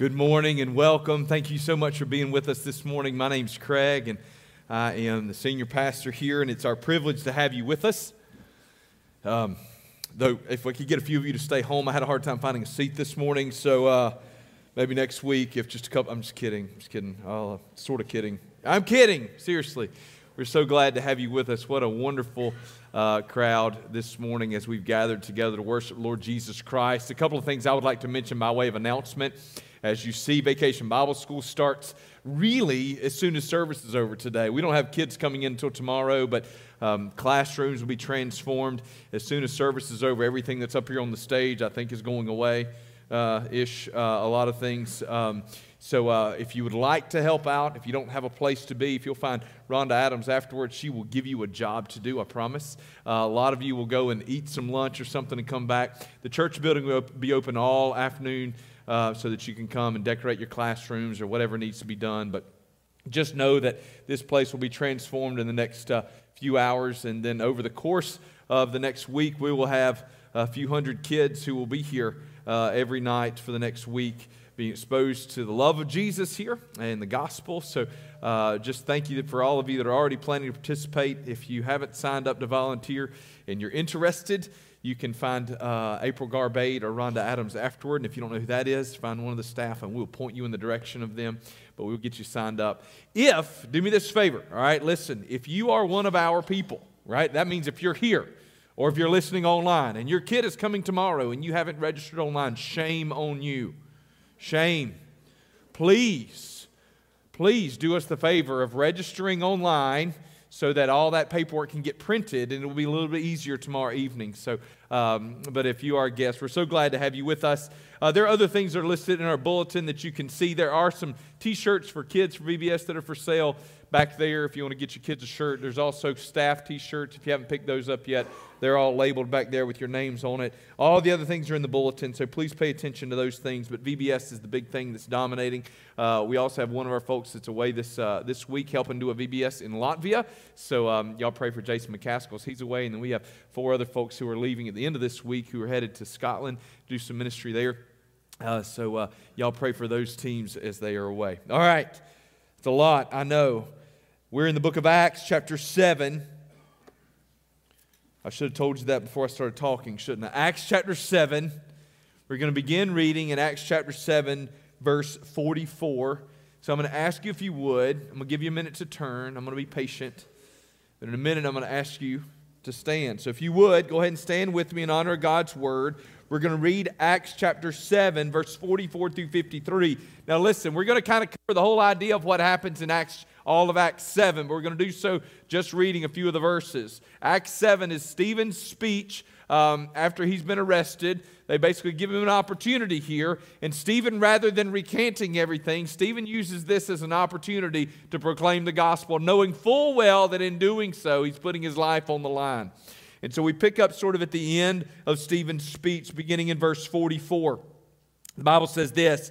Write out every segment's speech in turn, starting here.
Good morning and welcome. Thank you so much for being with us this morning. My name's Craig, and I am the senior pastor here, and it's our privilege to have you with us. Um, though, if we could get a few of you to stay home, I had a hard time finding a seat this morning, so uh, maybe next week, if just a couple, I'm just kidding, I'm just kidding, uh, sort of kidding. I'm kidding, seriously. We're so glad to have you with us. What a wonderful uh, crowd this morning as we've gathered together to worship Lord Jesus Christ. A couple of things I would like to mention by way of announcement. As you see, Vacation Bible School starts really as soon as service is over today. We don't have kids coming in until tomorrow, but um, classrooms will be transformed as soon as service is over. Everything that's up here on the stage, I think, is going away uh, ish, uh, a lot of things. Um, so uh, if you would like to help out, if you don't have a place to be, if you'll find Rhonda Adams afterwards, she will give you a job to do, I promise. Uh, a lot of you will go and eat some lunch or something and come back. The church building will be open all afternoon uh, so that you can come and decorate your classrooms or whatever needs to be done. But just know that this place will be transformed in the next uh, few hours. And then over the course of the next week, we will have a few hundred kids who will be here uh, every night for the next week, being exposed to the love of Jesus here and the gospel. So uh, just thank you for all of you that are already planning to participate. If you haven't signed up to volunteer and you're interested, you can find uh, April Garbade or Rhonda Adams afterward. And if you don't know who that is, find one of the staff and we'll point you in the direction of them. But we'll get you signed up. If, do me this favor, all right, listen, if you are one of our people, right, that means if you're here or if you're listening online and your kid is coming tomorrow and you haven't registered online, shame on you. Shame. Please, please do us the favor of registering online so that all that paperwork can get printed and it will be a little bit easier tomorrow evening. So, um, but if you are a guest, we're so glad to have you with us. Uh, there are other things that are listed in our bulletin that you can see. There are some t shirts for kids for VBS that are for sale back there if you want to get your kids a shirt. There's also staff t shirts if you haven't picked those up yet. They're all labeled back there with your names on it. All the other things are in the bulletin, so please pay attention to those things. But VBS is the big thing that's dominating. Uh, we also have one of our folks that's away this, uh, this week helping do a VBS in Latvia. So um, y'all pray for Jason McCaskill he's away. And then we have four other folks who are leaving at the end of this week who are headed to Scotland, to do some ministry there. Uh, so uh, y'all pray for those teams as they are away. All right. It's a lot, I know. We're in the book of Acts, chapter 7. I should have told you that before I started talking, shouldn't I? Acts chapter 7. We're going to begin reading in Acts chapter 7, verse 44. So I'm going to ask you if you would. I'm going to give you a minute to turn. I'm going to be patient. But in a minute, I'm going to ask you to stand. So if you would, go ahead and stand with me in honor of God's word. We're going to read Acts chapter 7, verse 44 through 53. Now, listen, we're going to kind of cover the whole idea of what happens in Acts all of Acts 7, but we're going to do so just reading a few of the verses. Acts 7 is Stephen's speech um, after he's been arrested. They basically give him an opportunity here. And Stephen, rather than recanting everything, Stephen uses this as an opportunity to proclaim the gospel, knowing full well that in doing so, he's putting his life on the line. And so we pick up sort of at the end of Stephen's speech, beginning in verse 44. The Bible says this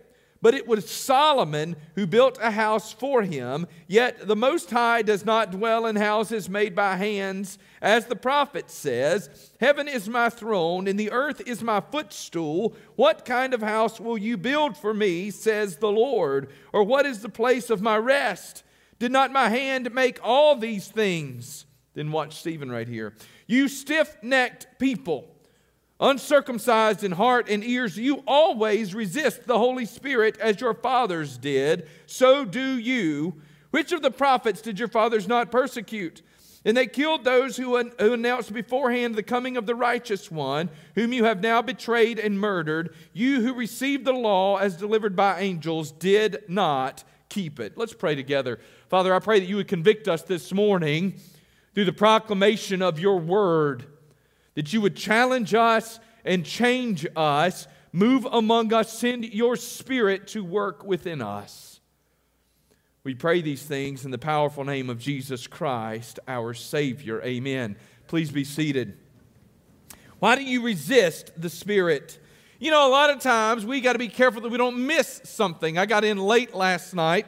But it was Solomon who built a house for him. Yet the Most High does not dwell in houses made by hands. As the prophet says, Heaven is my throne, and the earth is my footstool. What kind of house will you build for me, says the Lord? Or what is the place of my rest? Did not my hand make all these things? Then watch Stephen right here. You stiff necked people uncircumcised in heart and ears, you always resist the Holy Spirit as your fathers did. So do you. Which of the prophets did your fathers not persecute? And they killed those who, who announced beforehand the coming of the righteous one, whom you have now betrayed and murdered. You who received the law as delivered by angels did not keep it. Let's pray together. Father, I pray that you would convict us this morning through the proclamation of your word that you would challenge us and change us, move among us, send your spirit to work within us. We pray these things in the powerful name of Jesus Christ, our Savior. Amen. Please be seated. Why do you resist the Spirit? You know, a lot of times we got to be careful that we don't miss something. I got in late last night,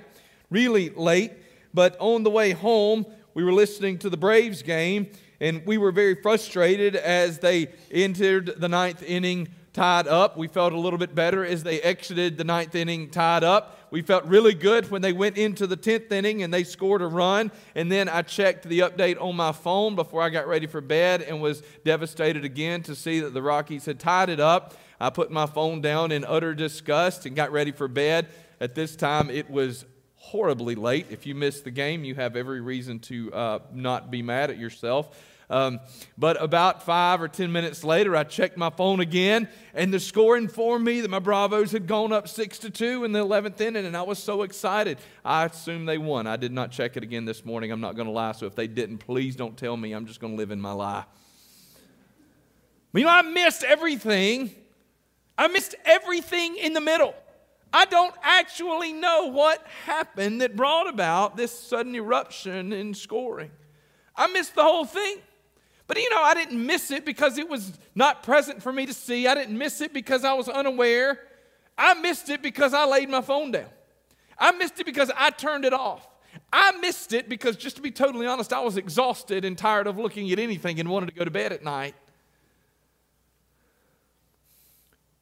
really late, but on the way home, we were listening to the Braves game, and we were very frustrated as they entered the ninth inning tied up. We felt a little bit better as they exited the ninth inning tied up. We felt really good when they went into the 10th inning and they scored a run. And then I checked the update on my phone before I got ready for bed and was devastated again to see that the Rockies had tied it up. I put my phone down in utter disgust and got ready for bed. At this time, it was horribly late. If you missed the game, you have every reason to uh, not be mad at yourself. Um, but about five or ten minutes later, I checked my phone again, and the score informed me that my Bravos had gone up six to two in the 11th inning, and I was so excited. I assumed they won. I did not check it again this morning. I'm not going to lie. So if they didn't, please don't tell me. I'm just going to live in my lie. But you know, I missed everything. I missed everything in the middle. I don't actually know what happened that brought about this sudden eruption in scoring. I missed the whole thing. But you know, I didn't miss it because it was not present for me to see. I didn't miss it because I was unaware. I missed it because I laid my phone down. I missed it because I turned it off. I missed it because, just to be totally honest, I was exhausted and tired of looking at anything and wanted to go to bed at night.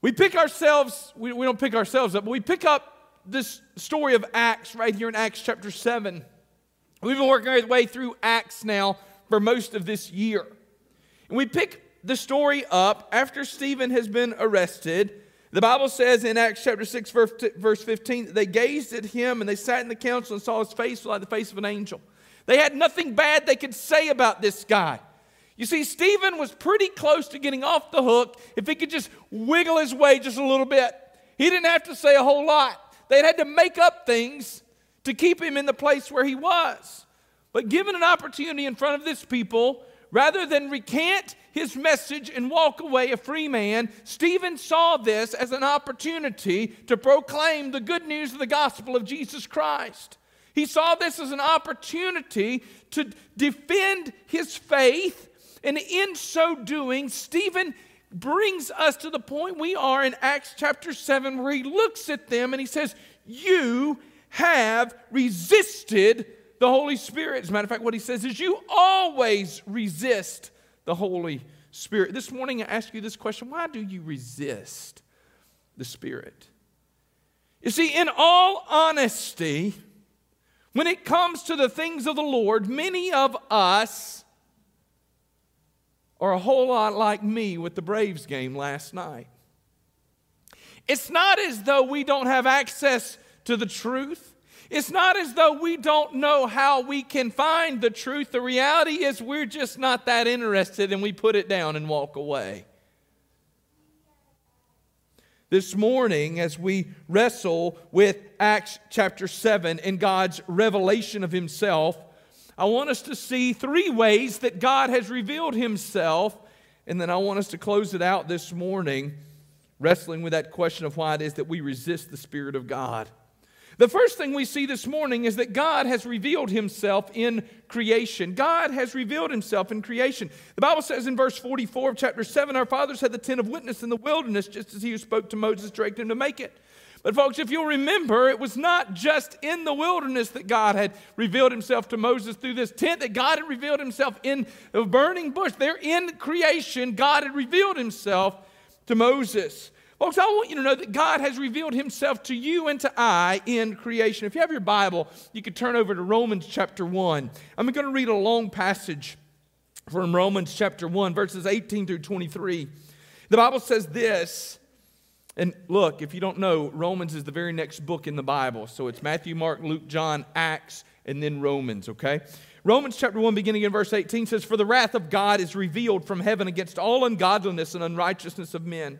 We pick ourselves, we, we don't pick ourselves up, but we pick up this story of Acts right here in Acts chapter 7. We've been working our way through Acts now for most of this year. And we pick the story up after Stephen has been arrested. The Bible says in Acts chapter 6, verse 15, they gazed at him and they sat in the council and saw his face like the face of an angel. They had nothing bad they could say about this guy. You see, Stephen was pretty close to getting off the hook if he could just wiggle his way just a little bit. He didn't have to say a whole lot. They had to make up things to keep him in the place where he was. But given an opportunity in front of this people, rather than recant his message and walk away a free man, Stephen saw this as an opportunity to proclaim the good news of the gospel of Jesus Christ. He saw this as an opportunity to defend his faith, and in so doing, Stephen brings us to the point we are in Acts chapter 7, where he looks at them and he says, You have resisted the Holy Spirit. As a matter of fact, what he says is, You always resist the Holy Spirit. This morning, I ask you this question why do you resist the Spirit? You see, in all honesty, when it comes to the things of the Lord, many of us are a whole lot like me with the Braves game last night. It's not as though we don't have access to the truth. It's not as though we don't know how we can find the truth. The reality is we're just not that interested and we put it down and walk away. This morning, as we wrestle with Acts chapter 7 and God's revelation of Himself, I want us to see three ways that God has revealed Himself. And then I want us to close it out this morning, wrestling with that question of why it is that we resist the Spirit of God. The first thing we see this morning is that God has revealed himself in creation. God has revealed himself in creation. The Bible says in verse 44 of chapter 7 Our fathers had the tent of witness in the wilderness, just as he who spoke to Moses directed him to make it. But, folks, if you'll remember, it was not just in the wilderness that God had revealed himself to Moses through this tent, that God had revealed himself in the burning bush. There in creation, God had revealed himself to Moses. Folks, I want you to know that God has revealed himself to you and to I in creation. If you have your Bible, you could turn over to Romans chapter 1. I'm going to read a long passage from Romans chapter 1, verses 18 through 23. The Bible says this, and look, if you don't know, Romans is the very next book in the Bible. So it's Matthew, Mark, Luke, John, Acts, and then Romans, okay? Romans chapter 1, beginning in verse 18 says, For the wrath of God is revealed from heaven against all ungodliness and unrighteousness of men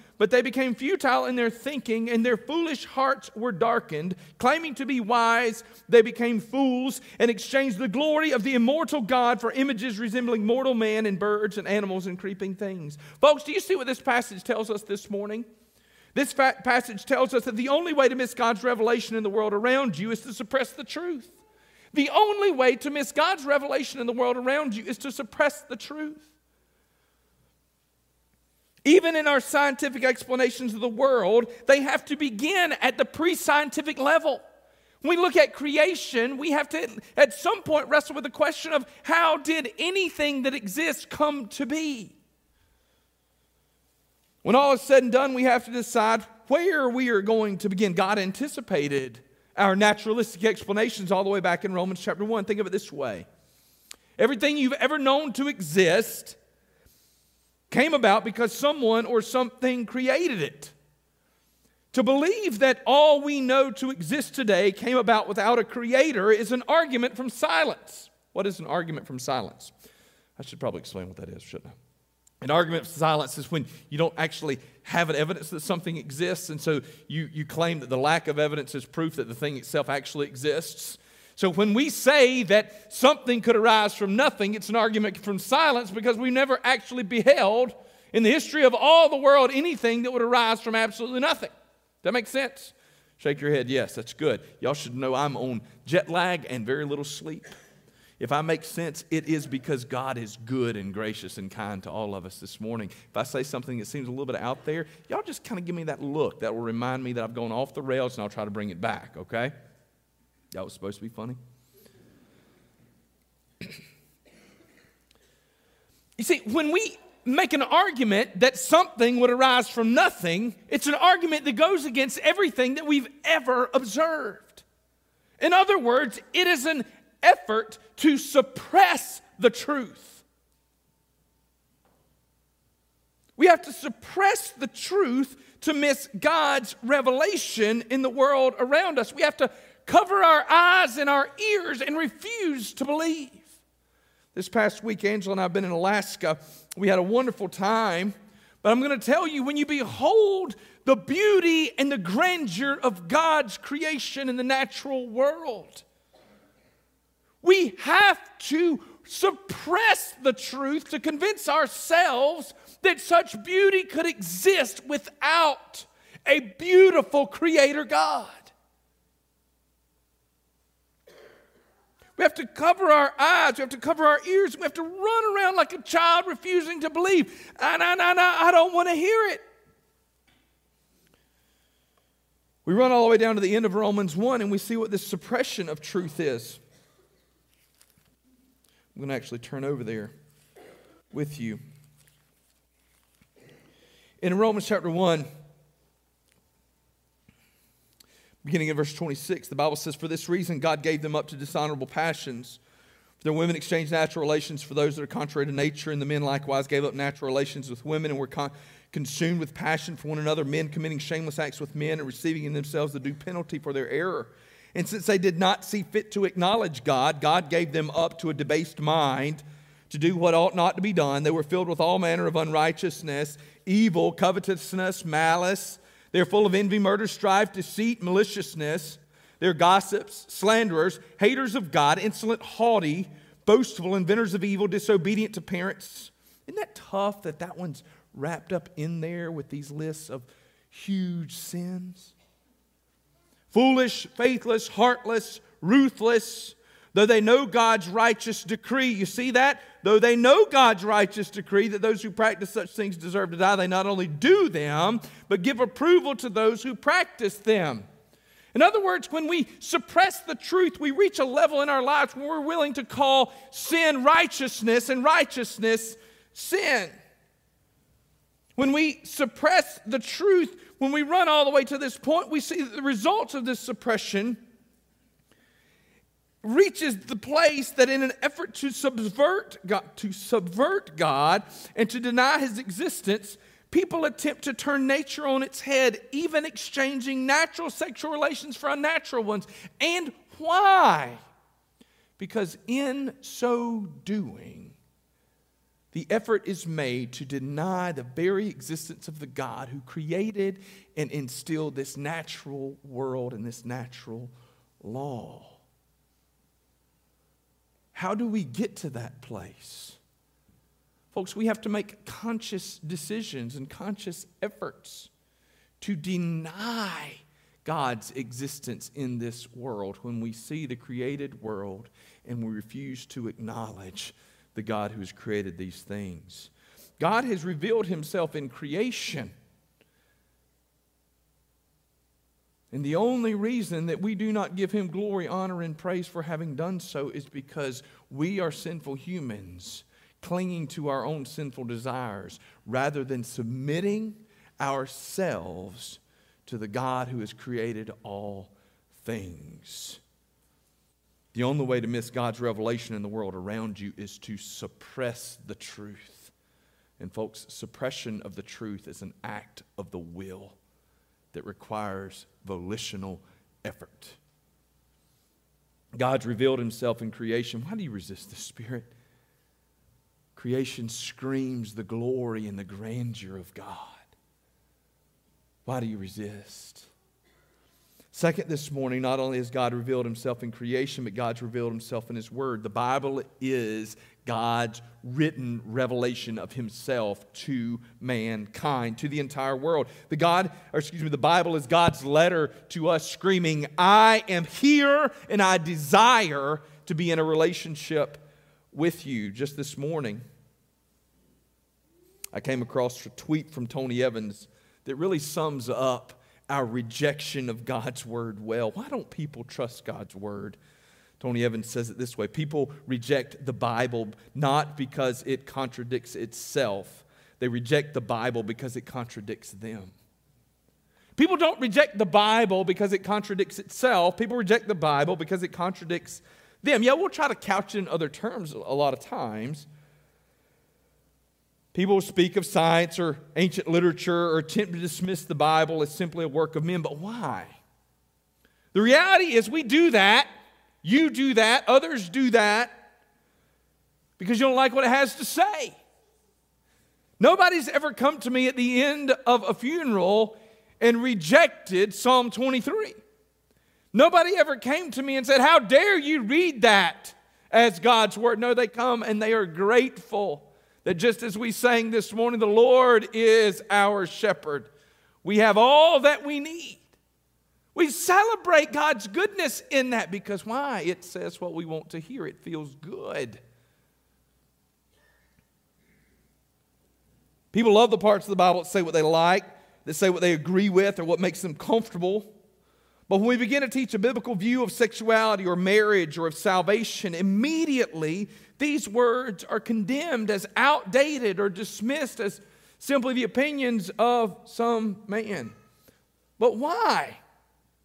but they became futile in their thinking, and their foolish hearts were darkened. Claiming to be wise, they became fools and exchanged the glory of the immortal God for images resembling mortal man and birds and animals and creeping things. Folks, do you see what this passage tells us this morning? This passage tells us that the only way to miss God's revelation in the world around you is to suppress the truth. The only way to miss God's revelation in the world around you is to suppress the truth. Even in our scientific explanations of the world, they have to begin at the pre scientific level. When we look at creation, we have to at some point wrestle with the question of how did anything that exists come to be? When all is said and done, we have to decide where we are going to begin. God anticipated our naturalistic explanations all the way back in Romans chapter 1. Think of it this way everything you've ever known to exist came about because someone or something created it. To believe that all we know to exist today came about without a creator is an argument from silence. What is an argument from silence? I should probably explain what that is, shouldn't I? An argument from silence is when you don't actually have an evidence that something exists, and so you, you claim that the lack of evidence is proof that the thing itself actually exists. So when we say that something could arise from nothing, it's an argument from silence because we never actually beheld in the history of all the world anything that would arise from absolutely nothing. That make sense? Shake your head. Yes, that's good. Y'all should know I'm on jet lag and very little sleep. If I make sense, it is because God is good and gracious and kind to all of us this morning. If I say something that seems a little bit out there, y'all just kind of give me that look. That will remind me that I've gone off the rails and I'll try to bring it back, okay? That was supposed to be funny. you see, when we make an argument that something would arise from nothing, it's an argument that goes against everything that we've ever observed. In other words, it is an effort to suppress the truth. We have to suppress the truth to miss God's revelation in the world around us. We have to cover our eyes and our ears and refuse to believe. This past week, Angela and I have been in Alaska. We had a wonderful time. But I'm going to tell you when you behold the beauty and the grandeur of God's creation in the natural world, we have to suppress the truth to convince ourselves that such beauty could exist without a beautiful Creator God. We have to cover our eyes. We have to cover our ears. We have to run around like a child refusing to believe. And I, I, I don't want to hear it. We run all the way down to the end of Romans 1 and we see what this suppression of truth is. I'm going to actually turn over there with you. In Romans chapter 1, beginning in verse 26, the Bible says, For this reason God gave them up to dishonorable passions. For their women exchanged natural relations for those that are contrary to nature, and the men likewise gave up natural relations with women and were con- consumed with passion for one another, men committing shameless acts with men and receiving in themselves the due penalty for their error. And since they did not see fit to acknowledge God, God gave them up to a debased mind to do what ought not to be done. They were filled with all manner of unrighteousness, evil, covetousness, malice. They're full of envy, murder, strife, deceit, maliciousness. They're gossips, slanderers, haters of God, insolent, haughty, boastful, inventors of evil, disobedient to parents. Isn't that tough that that one's wrapped up in there with these lists of huge sins? foolish, faithless, heartless, ruthless, though they know God's righteous decree. You see that? Though they know God's righteous decree that those who practice such things deserve to die, they not only do them, but give approval to those who practice them. In other words, when we suppress the truth, we reach a level in our lives where we're willing to call sin righteousness and righteousness sin. When we suppress the truth, when we run all the way to this point, we see that the results of this suppression reaches the place that in an effort to subvert God, to subvert God and to deny his existence, people attempt to turn nature on its head, even exchanging natural sexual relations for unnatural ones. And why? Because in so doing, the effort is made to deny the very existence of the God who created and instilled this natural world and this natural law. How do we get to that place? Folks, we have to make conscious decisions and conscious efforts to deny God's existence in this world when we see the created world and we refuse to acknowledge the God who has created these things. God has revealed himself in creation. And the only reason that we do not give him glory, honor, and praise for having done so is because we are sinful humans clinging to our own sinful desires rather than submitting ourselves to the God who has created all things. The only way to miss God's revelation in the world around you is to suppress the truth. And, folks, suppression of the truth is an act of the will that requires volitional effort. God's revealed himself in creation. Why do you resist the Spirit? Creation screams the glory and the grandeur of God. Why do you resist? Second, this morning, not only has God revealed himself in creation, but God's revealed himself in his word. The Bible is God's written revelation of himself to mankind, to the entire world. The God, or excuse me, the Bible is God's letter to us screaming, I am here and I desire to be in a relationship with you. Just this morning, I came across a tweet from Tony Evans that really sums up our rejection of God's word well. Why don't people trust God's word? Tony Evans says it this way People reject the Bible not because it contradicts itself, they reject the Bible because it contradicts them. People don't reject the Bible because it contradicts itself. People reject the Bible because it contradicts them. Yeah, we'll try to couch it in other terms a lot of times. People speak of science or ancient literature or attempt to dismiss the Bible as simply a work of men, but why? The reality is, we do that. You do that. Others do that because you don't like what it has to say. Nobody's ever come to me at the end of a funeral and rejected Psalm 23. Nobody ever came to me and said, How dare you read that as God's word? No, they come and they are grateful that just as we sang this morning, the Lord is our shepherd. We have all that we need. We celebrate God's goodness in that because why? It says what we want to hear, it feels good. People love the parts of the Bible that say what they like, that say what they agree with, or what makes them comfortable. But when we begin to teach a biblical view of sexuality or marriage or of salvation, immediately these words are condemned as outdated or dismissed as simply the opinions of some man. But why?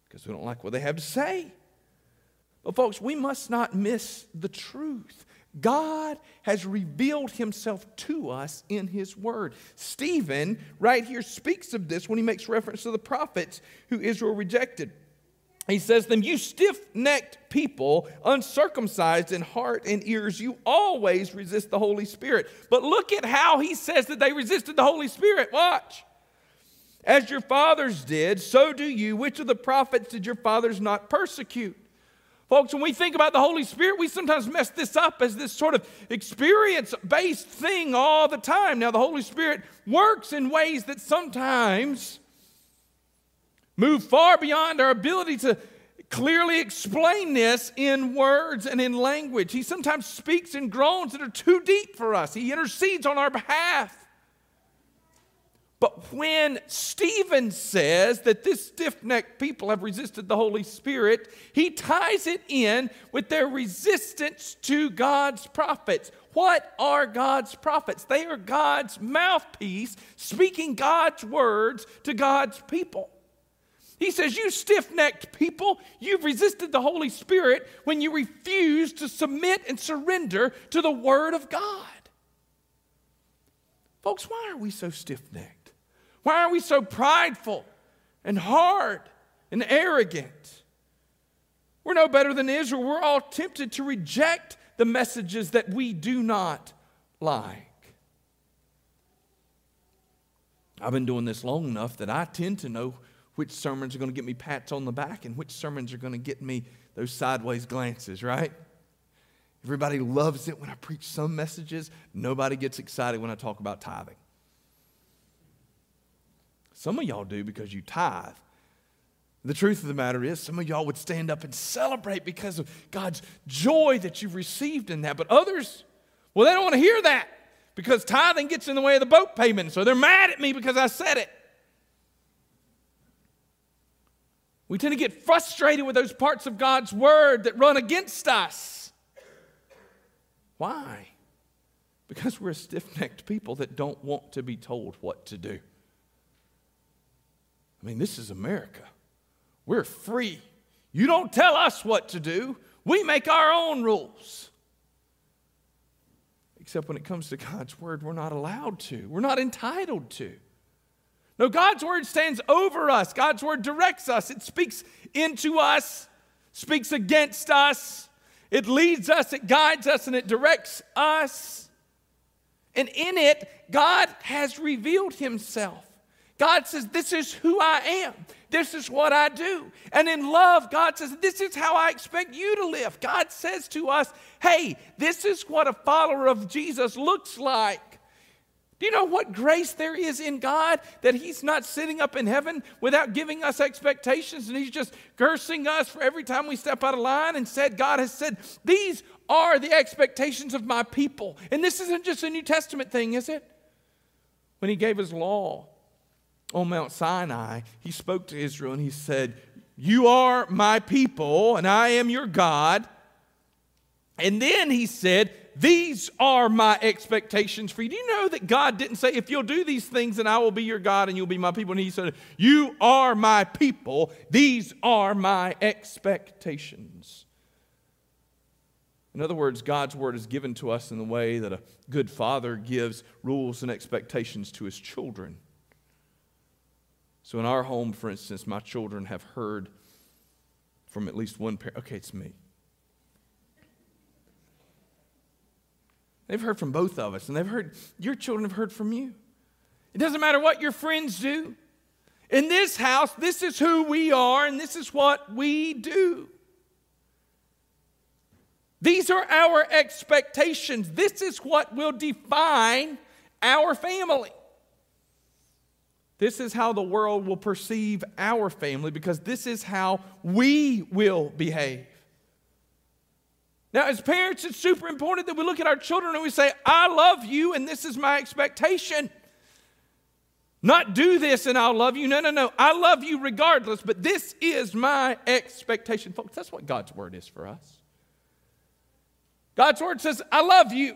Because we don't like what they have to say. But, folks, we must not miss the truth. God has revealed himself to us in his word. Stephen, right here, speaks of this when he makes reference to the prophets who Israel rejected. He says to them, You stiff necked people, uncircumcised in heart and ears, you always resist the Holy Spirit. But look at how he says that they resisted the Holy Spirit. Watch. As your fathers did, so do you. Which of the prophets did your fathers not persecute? Folks, when we think about the Holy Spirit, we sometimes mess this up as this sort of experience based thing all the time. Now, the Holy Spirit works in ways that sometimes move far beyond our ability to clearly explain this in words and in language. He sometimes speaks in groans that are too deep for us, he intercedes on our behalf. But when Stephen says that this stiff necked people have resisted the Holy Spirit, he ties it in with their resistance to God's prophets. What are God's prophets? They are God's mouthpiece speaking God's words to God's people. He says, You stiff necked people, you've resisted the Holy Spirit when you refuse to submit and surrender to the Word of God. Folks, why are we so stiff necked? Why are we so prideful and hard and arrogant? We're no better than Israel. We're all tempted to reject the messages that we do not like. I've been doing this long enough that I tend to know which sermons are going to get me pats on the back and which sermons are going to get me those sideways glances, right? Everybody loves it when I preach some messages. Nobody gets excited when I talk about tithing. Some of y'all do because you tithe. The truth of the matter is, some of y'all would stand up and celebrate because of God's joy that you've received in that. But others, well, they don't want to hear that because tithing gets in the way of the boat payment. So they're mad at me because I said it. We tend to get frustrated with those parts of God's word that run against us. Why? Because we're stiff necked people that don't want to be told what to do. I mean, this is America. We're free. You don't tell us what to do, we make our own rules. Except when it comes to God's word, we're not allowed to, we're not entitled to. No, God's word stands over us. God's word directs us. It speaks into us, speaks against us. It leads us, it guides us, and it directs us. And in it, God has revealed himself. God says, This is who I am. This is what I do. And in love, God says, This is how I expect you to live. God says to us, Hey, this is what a follower of Jesus looks like. Do you know what grace there is in God? That He's not sitting up in heaven without giving us expectations and He's just cursing us for every time we step out of line. And said, God has said, These are the expectations of my people. And this isn't just a New Testament thing, is it? When He gave His law on Mount Sinai, He spoke to Israel and He said, You are my people and I am your God. And then He said, these are my expectations for you. Do you know that God didn't say, if you'll do these things, then I will be your God and you'll be my people? And He said, You are my people. These are my expectations. In other words, God's word is given to us in the way that a good father gives rules and expectations to his children. So in our home, for instance, my children have heard from at least one parent, okay, it's me. They've heard from both of us, and they've heard, your children have heard from you. It doesn't matter what your friends do. In this house, this is who we are, and this is what we do. These are our expectations. This is what will define our family. This is how the world will perceive our family because this is how we will behave. Now, as parents, it's super important that we look at our children and we say, I love you and this is my expectation. Not do this and I'll love you. No, no, no. I love you regardless, but this is my expectation. Folks, that's what God's word is for us. God's word says, I love you.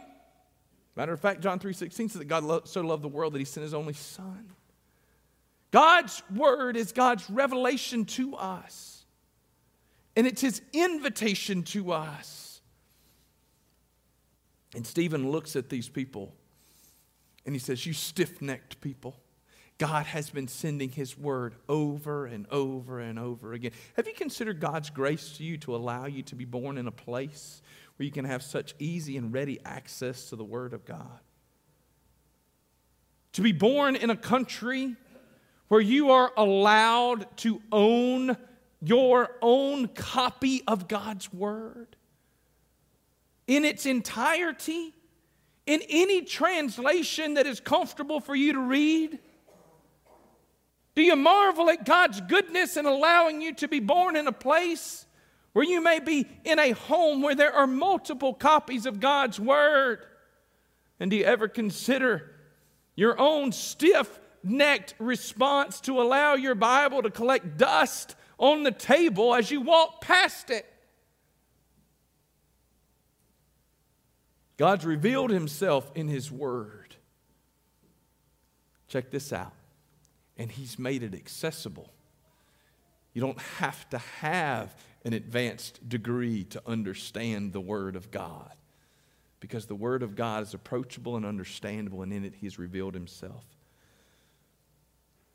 Matter of fact, John 3.16 says that God so loved the world that he sent his only son. God's word is God's revelation to us. And it's his invitation to us. And Stephen looks at these people and he says, You stiff necked people. God has been sending his word over and over and over again. Have you considered God's grace to you to allow you to be born in a place where you can have such easy and ready access to the word of God? To be born in a country where you are allowed to own your own copy of God's word in its entirety, in any translation that is comfortable for you to read? Do you marvel at God's goodness in allowing you to be born in a place where you may be in a home where there are multiple copies of God's Word? And do you ever consider your own stiff necked response to allow your Bible to collect dust on the table as you walk past it? God's revealed himself in his word. Check this out. And he's made it accessible. You don't have to have an advanced degree to understand the word of God because the word of God is approachable and understandable, and in it he has revealed himself.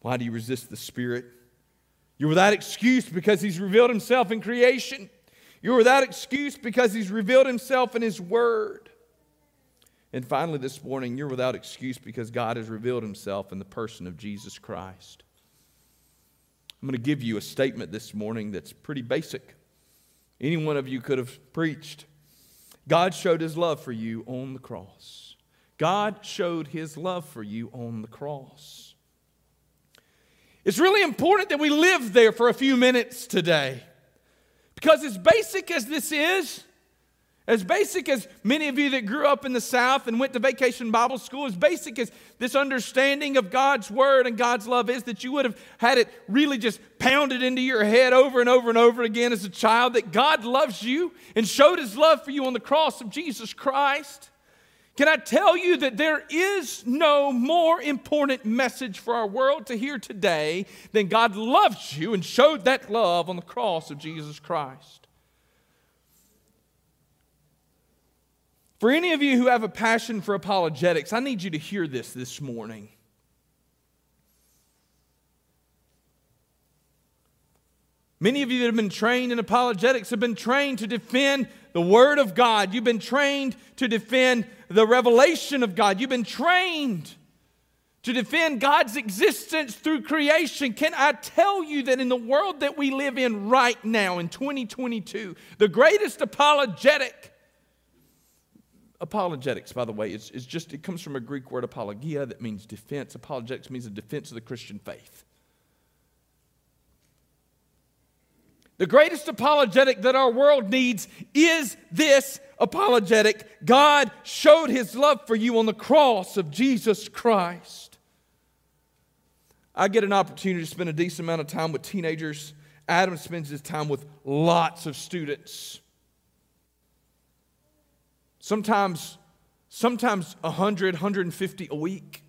Why do you resist the Spirit? You're without excuse because he's revealed himself in creation. You're without excuse because he's revealed himself in his word. And finally, this morning, you're without excuse because God has revealed himself in the person of Jesus Christ. I'm going to give you a statement this morning that's pretty basic. Any one of you could have preached. God showed his love for you on the cross. God showed his love for you on the cross. It's really important that we live there for a few minutes today. Because as basic as this is, as basic as many of you that grew up in the South and went to vacation Bible school, as basic as this understanding of God's Word and God's love is, that you would have had it really just pounded into your head over and over and over again as a child that God loves you and showed His love for you on the cross of Jesus Christ. Can I tell you that there is no more important message for our world to hear today than God loves you and showed that love on the cross of Jesus Christ? For any of you who have a passion for apologetics, I need you to hear this this morning. Many of you that have been trained in apologetics have been trained to defend the Word of God. You've been trained to defend the revelation of God. You've been trained to defend God's existence through creation. Can I tell you that in the world that we live in right now, in 2022, the greatest apologetic apologetics, by the way, is, is just, it comes from a Greek word apologia that means defense. Apologetics means a defense of the Christian faith. The greatest apologetic that our world needs is this apologetic. God showed his love for you on the cross of Jesus Christ. I get an opportunity to spend a decent amount of time with teenagers. Adam spends his time with lots of students. Sometimes, sometimes 100, 150 a week.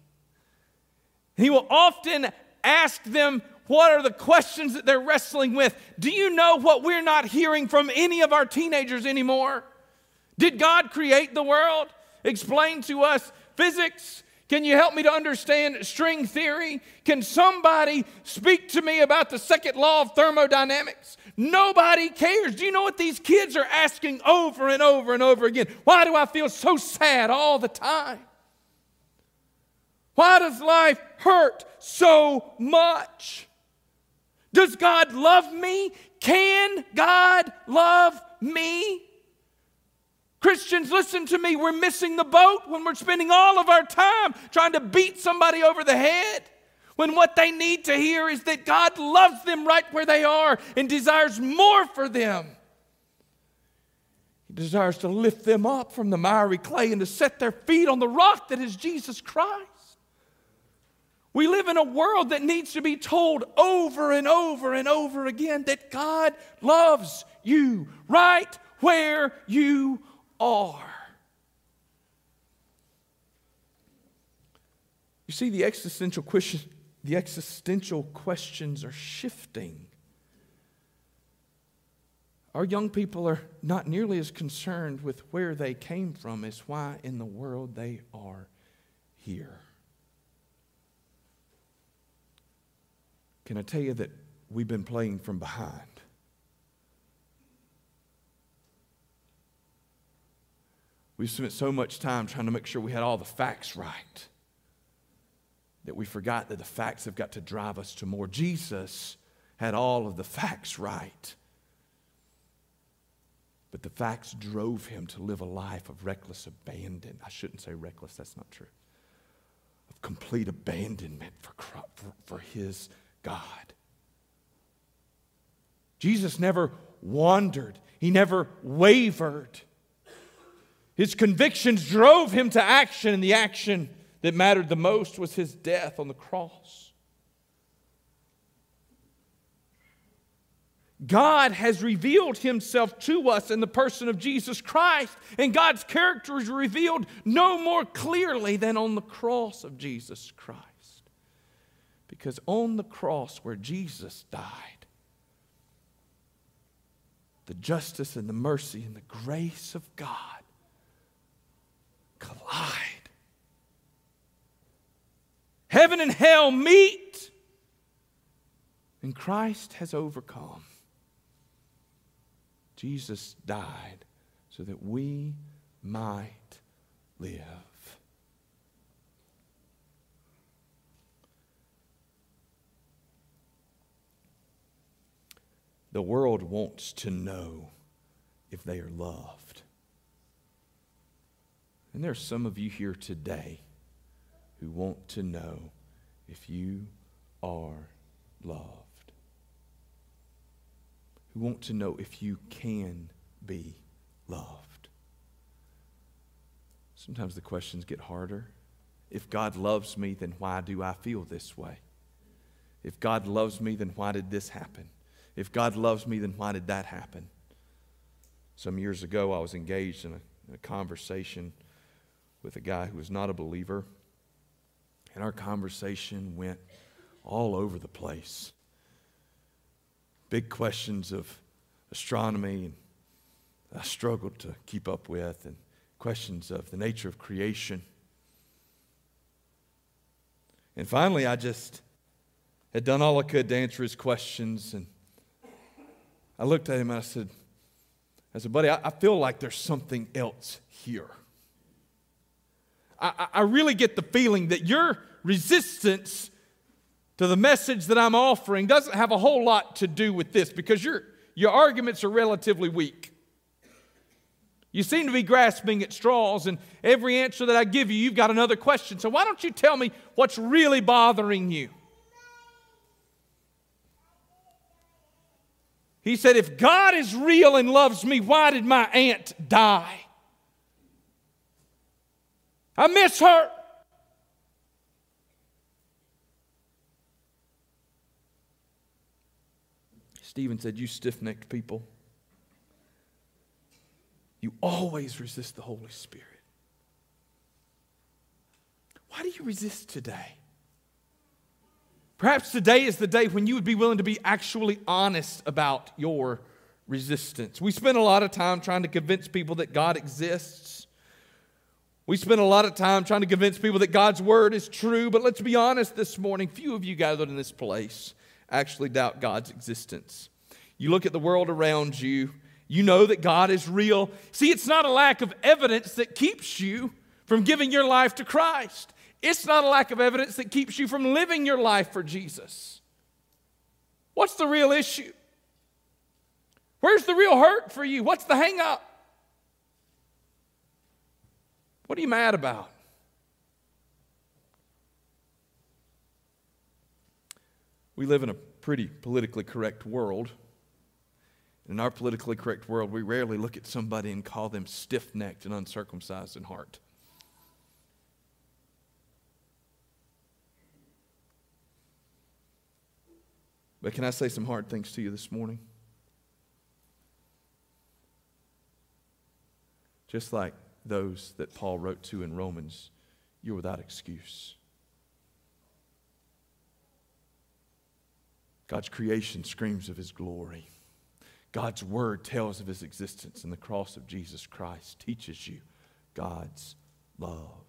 He will often ask them what are the questions that they're wrestling with. Do you know what we're not hearing from any of our teenagers anymore? Did God create the world? Explain to us physics, can you help me to understand string theory? Can somebody speak to me about the second law of thermodynamics? Nobody cares. Do you know what these kids are asking over and over and over again? Why do I feel so sad all the time? Why does life hurt so much? Does God love me? Can God love me? Christians, listen to me. We're missing the boat when we're spending all of our time trying to beat somebody over the head. When what they need to hear is that God loves them right where they are and desires more for them. He desires to lift them up from the miry clay and to set their feet on the rock that is Jesus Christ. We live in a world that needs to be told over and over and over again that God loves you right where you are. You see, the existential, question, the existential questions are shifting. Our young people are not nearly as concerned with where they came from as why in the world they are here. Can I tell you that we've been playing from behind? We've spent so much time trying to make sure we had all the facts right that we forgot that the facts have got to drive us to more. Jesus had all of the facts right. But the facts drove him to live a life of reckless abandon. I shouldn't say reckless, that's not true. Of complete abandonment for, for, for his God. Jesus never wandered, he never wavered. His convictions drove him to action, and the action that mattered the most was his death on the cross. God has revealed himself to us in the person of Jesus Christ, and God's character is revealed no more clearly than on the cross of Jesus Christ. Because on the cross where Jesus died, the justice and the mercy and the grace of God collide. Heaven and hell meet, and Christ has overcome. Jesus died so that we might live. The world wants to know if they are loved. And there are some of you here today who want to know if you are loved, who want to know if you can be loved. Sometimes the questions get harder. If God loves me, then why do I feel this way? If God loves me, then why did this happen? If God loves me, then why did that happen? Some years ago, I was engaged in a, in a conversation with a guy who was not a believer. And our conversation went all over the place. Big questions of astronomy, and I struggled to keep up with, and questions of the nature of creation. And finally, I just had done all I could to answer his questions. And I looked at him and I said, I said, buddy, I, I feel like there's something else here. I, I really get the feeling that your resistance to the message that I'm offering doesn't have a whole lot to do with this because your, your arguments are relatively weak. You seem to be grasping at straws, and every answer that I give you, you've got another question. So why don't you tell me what's really bothering you? He said, If God is real and loves me, why did my aunt die? I miss her. Stephen said, You stiff necked people, you always resist the Holy Spirit. Why do you resist today? Perhaps today is the day when you would be willing to be actually honest about your resistance. We spend a lot of time trying to convince people that God exists. We spend a lot of time trying to convince people that God's word is true, but let's be honest this morning, few of you gathered in this place actually doubt God's existence. You look at the world around you, you know that God is real. See, it's not a lack of evidence that keeps you from giving your life to Christ. It's not a lack of evidence that keeps you from living your life for Jesus. What's the real issue? Where's the real hurt for you? What's the hang up? What are you mad about? We live in a pretty politically correct world. In our politically correct world, we rarely look at somebody and call them stiff necked and uncircumcised in heart. But can I say some hard things to you this morning? Just like those that Paul wrote to in Romans, you're without excuse. God's creation screams of his glory. God's word tells of his existence, and the cross of Jesus Christ teaches you God's love.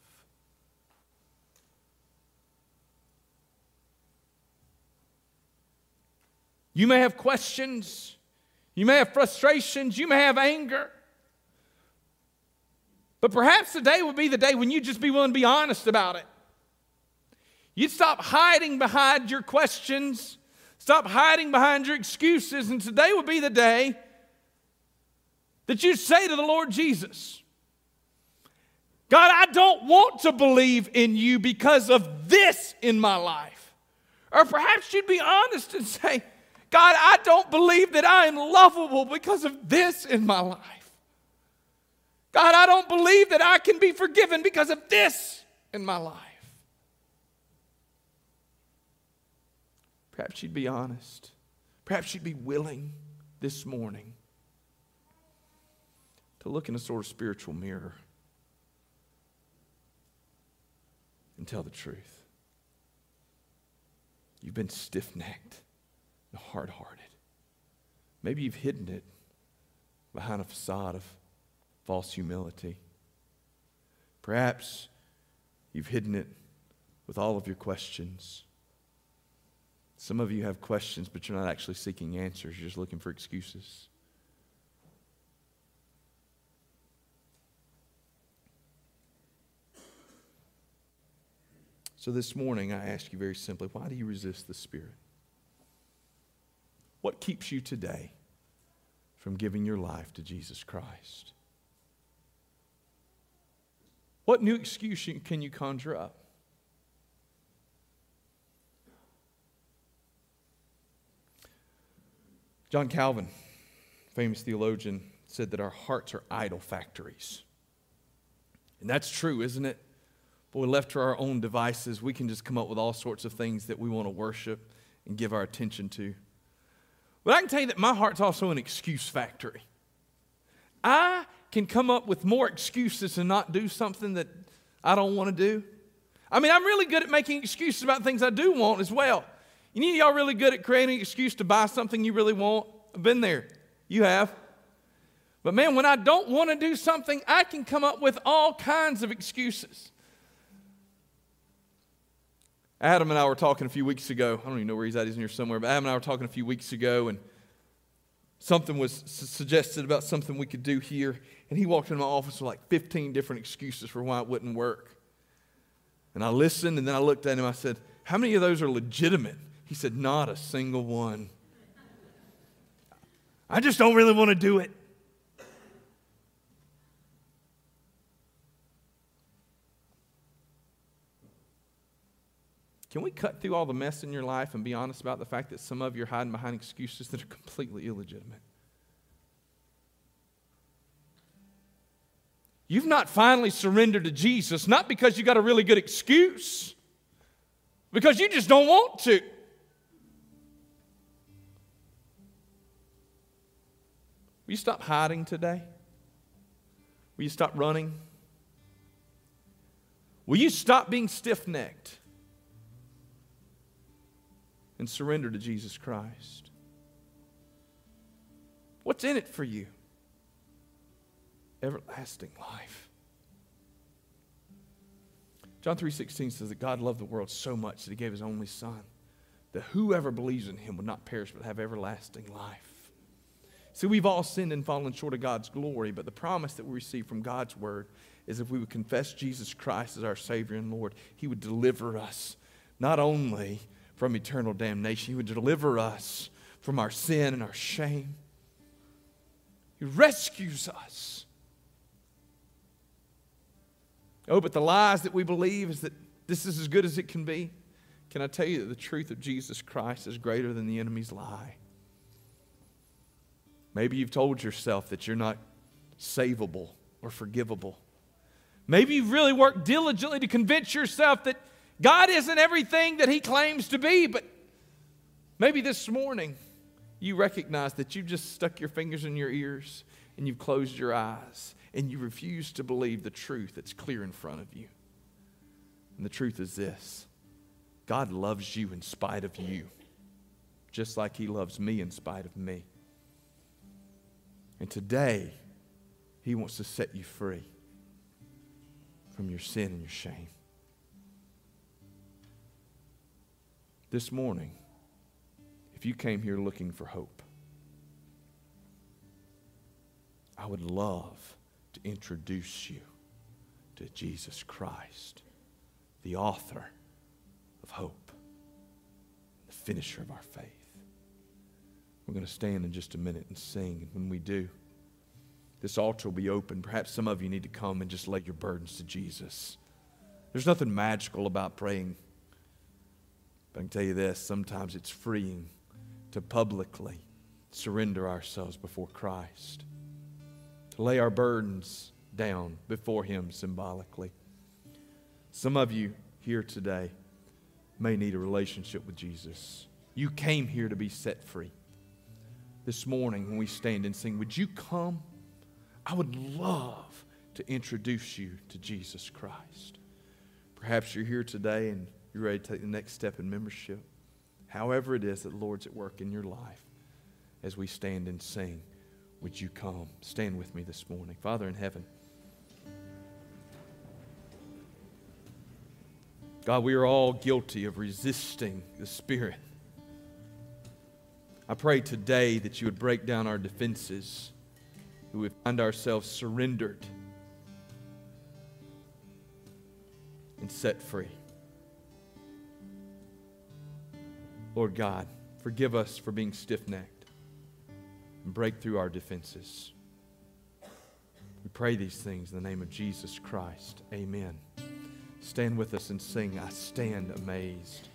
You may have questions, you may have frustrations, you may have anger. But perhaps today would be the day when you'd just be willing to be honest about it. You'd stop hiding behind your questions, stop hiding behind your excuses, and today would be the day that you say to the Lord Jesus, God, I don't want to believe in you because of this in my life. Or perhaps you'd be honest and say, God, I don't believe that I am lovable because of this in my life. God, I don't believe that I can be forgiven because of this in my life. Perhaps you'd be honest. Perhaps you'd be willing this morning to look in a sort of spiritual mirror and tell the truth. You've been stiff necked and hard hearted. Maybe you've hidden it behind a facade of false humility. Perhaps you've hidden it with all of your questions. Some of you have questions, but you're not actually seeking answers, you're just looking for excuses. So this morning, I ask you very simply why do you resist the Spirit? What keeps you today from giving your life to Jesus Christ? What new excuse can you conjure up? John Calvin, famous theologian, said that our hearts are idol factories. And that's true, isn't it? Boy, left to our own devices, we can just come up with all sorts of things that we want to worship and give our attention to. But I can tell you that my heart's also an excuse factory. I can come up with more excuses to not do something that I don't want to do. I mean, I'm really good at making excuses about things I do want as well. You know, y'all really good at creating an excuse to buy something you really want. I've been there. You have. But man, when I don't want to do something, I can come up with all kinds of excuses. Adam and I were talking a few weeks ago. I don't even know where he's at. He's in here somewhere. But Adam and I were talking a few weeks ago, and something was suggested about something we could do here. And he walked into my office with like 15 different excuses for why it wouldn't work. And I listened, and then I looked at him. I said, How many of those are legitimate? He said, Not a single one. I just don't really want to do it. Can we cut through all the mess in your life and be honest about the fact that some of you are hiding behind excuses that are completely illegitimate? You've not finally surrendered to Jesus, not because you got a really good excuse, because you just don't want to. Will you stop hiding today? Will you stop running? Will you stop being stiff necked and surrender to Jesus Christ? What's in it for you? Everlasting life. John 3:16 says that God loved the world so much that he gave his only son that whoever believes in him would not perish but have everlasting life. See, we've all sinned and fallen short of God's glory, but the promise that we receive from God's word is if we would confess Jesus Christ as our Savior and Lord, He would deliver us not only from eternal damnation, He would deliver us from our sin and our shame. He rescues us. Oh, but the lies that we believe is that this is as good as it can be. Can I tell you that the truth of Jesus Christ is greater than the enemy's lie? Maybe you've told yourself that you're not savable or forgivable. Maybe you've really worked diligently to convince yourself that God isn't everything that He claims to be, but maybe this morning you recognize that you've just stuck your fingers in your ears and you've closed your eyes and you refuse to believe the truth that's clear in front of you. And the truth is this God loves you in spite of you, just like He loves me in spite of me. And today, He wants to set you free from your sin and your shame. This morning, if you came here looking for hope, I would love to introduce you to Jesus Christ, the author of hope, the finisher of our faith. We're going to stand in just a minute and sing. And when we do, this altar will be open. Perhaps some of you need to come and just lay your burdens to Jesus. There's nothing magical about praying. But I can tell you this sometimes it's freeing to publicly surrender ourselves before Christ, to lay our burdens down before Him symbolically. Some of you here today may need a relationship with Jesus. You came here to be set free this morning when we stand and sing, would you come? I would love to introduce you to Jesus Christ. Perhaps you're here today and you're ready to take the next step in membership. However, it is that Lord's at work in your life as we stand and sing, would you come? Stand with me this morning. Father in heaven, God, we are all guilty of resisting the Spirit I pray today that you would break down our defenses, that we find ourselves surrendered and set free. Lord God, forgive us for being stiff necked. And break through our defenses. We pray these things in the name of Jesus Christ. Amen. Stand with us and sing, I stand amazed.